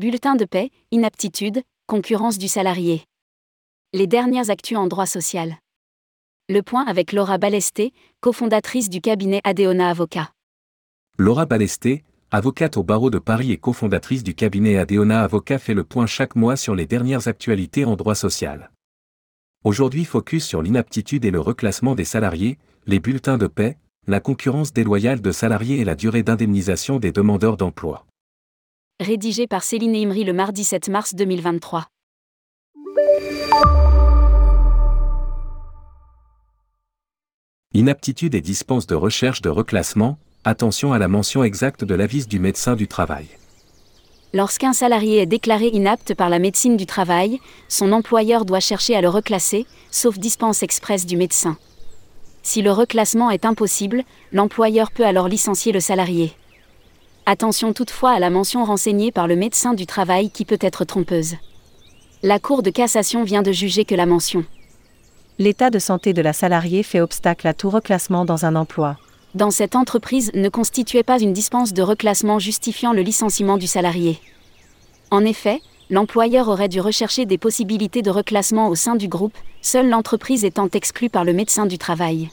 Bulletin de paix, inaptitude, concurrence du salarié. Les dernières actus en droit social. Le point avec Laura Balesté, cofondatrice du cabinet Adéona Avocat. Laura Balesté, avocate au barreau de Paris et cofondatrice du cabinet Adéona Avocat fait le point chaque mois sur les dernières actualités en droit social. Aujourd'hui focus sur l'inaptitude et le reclassement des salariés, les bulletins de paix, la concurrence déloyale de salariés et la durée d'indemnisation des demandeurs d'emploi. Rédigé par Céline Imri le mardi 7 mars 2023. Inaptitude et dispense de recherche de reclassement, attention à la mention exacte de l'avis du médecin du travail. Lorsqu'un salarié est déclaré inapte par la médecine du travail, son employeur doit chercher à le reclasser, sauf dispense expresse du médecin. Si le reclassement est impossible, l'employeur peut alors licencier le salarié. Attention toutefois à la mention renseignée par le médecin du travail qui peut être trompeuse. La Cour de cassation vient de juger que la mention L'état de santé de la salariée fait obstacle à tout reclassement dans un emploi. dans cette entreprise ne constituait pas une dispense de reclassement justifiant le licenciement du salarié. En effet, l'employeur aurait dû rechercher des possibilités de reclassement au sein du groupe, seule l'entreprise étant exclue par le médecin du travail.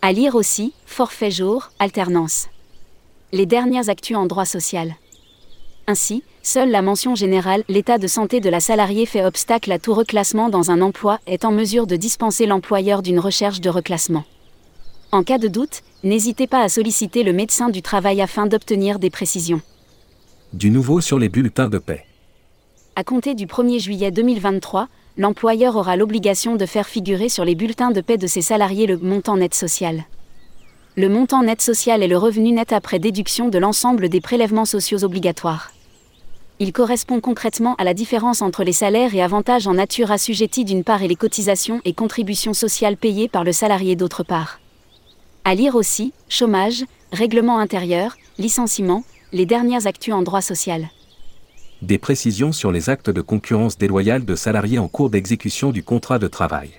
À lire aussi, forfait jour, alternance. Les dernières actus en droit social. Ainsi, seule la mention générale l'état de santé de la salariée fait obstacle à tout reclassement dans un emploi est en mesure de dispenser l'employeur d'une recherche de reclassement. En cas de doute, n'hésitez pas à solliciter le médecin du travail afin d'obtenir des précisions. Du nouveau sur les bulletins de paix. À compter du 1er juillet 2023, l'employeur aura l'obligation de faire figurer sur les bulletins de paie de ses salariés le montant net social. Le montant net social est le revenu net après déduction de l'ensemble des prélèvements sociaux obligatoires. Il correspond concrètement à la différence entre les salaires et avantages en nature assujettis d'une part et les cotisations et contributions sociales payées par le salarié d'autre part. À lire aussi, chômage, règlement intérieur, licenciement, les dernières actus en droit social. Des précisions sur les actes de concurrence déloyale de salariés en cours d'exécution du contrat de travail.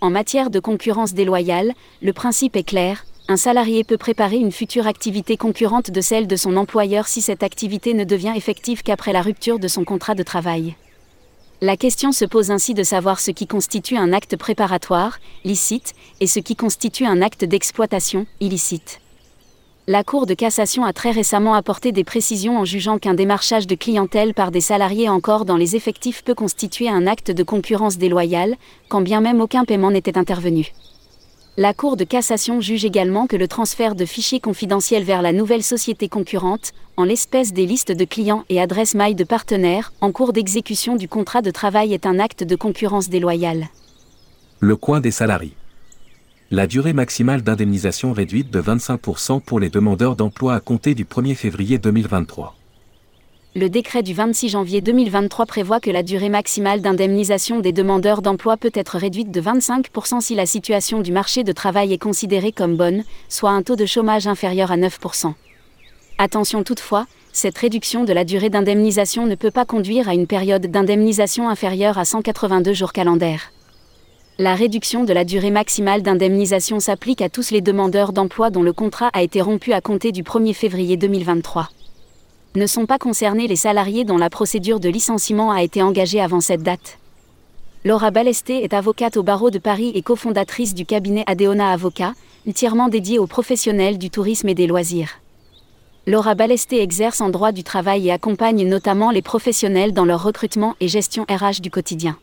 En matière de concurrence déloyale, le principe est clair, un salarié peut préparer une future activité concurrente de celle de son employeur si cette activité ne devient effective qu'après la rupture de son contrat de travail. La question se pose ainsi de savoir ce qui constitue un acte préparatoire, licite, et ce qui constitue un acte d'exploitation, illicite. La Cour de cassation a très récemment apporté des précisions en jugeant qu'un démarchage de clientèle par des salariés encore dans les effectifs peut constituer un acte de concurrence déloyale, quand bien même aucun paiement n'était intervenu. La Cour de cassation juge également que le transfert de fichiers confidentiels vers la nouvelle société concurrente, en l'espèce des listes de clients et adresses mail de partenaires, en cours d'exécution du contrat de travail est un acte de concurrence déloyale. Le coin des salariés. La durée maximale d'indemnisation réduite de 25% pour les demandeurs d'emploi à compter du 1er février 2023. Le décret du 26 janvier 2023 prévoit que la durée maximale d'indemnisation des demandeurs d'emploi peut être réduite de 25% si la situation du marché de travail est considérée comme bonne, soit un taux de chômage inférieur à 9%. Attention toutefois, cette réduction de la durée d'indemnisation ne peut pas conduire à une période d'indemnisation inférieure à 182 jours calendaires. La réduction de la durée maximale d'indemnisation s'applique à tous les demandeurs d'emploi dont le contrat a été rompu à compter du 1er février 2023 ne sont pas concernés les salariés dont la procédure de licenciement a été engagée avant cette date. Laura Balesté est avocate au barreau de Paris et cofondatrice du cabinet Adéona Avocat, entièrement dédié aux professionnels du tourisme et des loisirs. Laura Balesté exerce en droit du travail et accompagne notamment les professionnels dans leur recrutement et gestion RH du quotidien.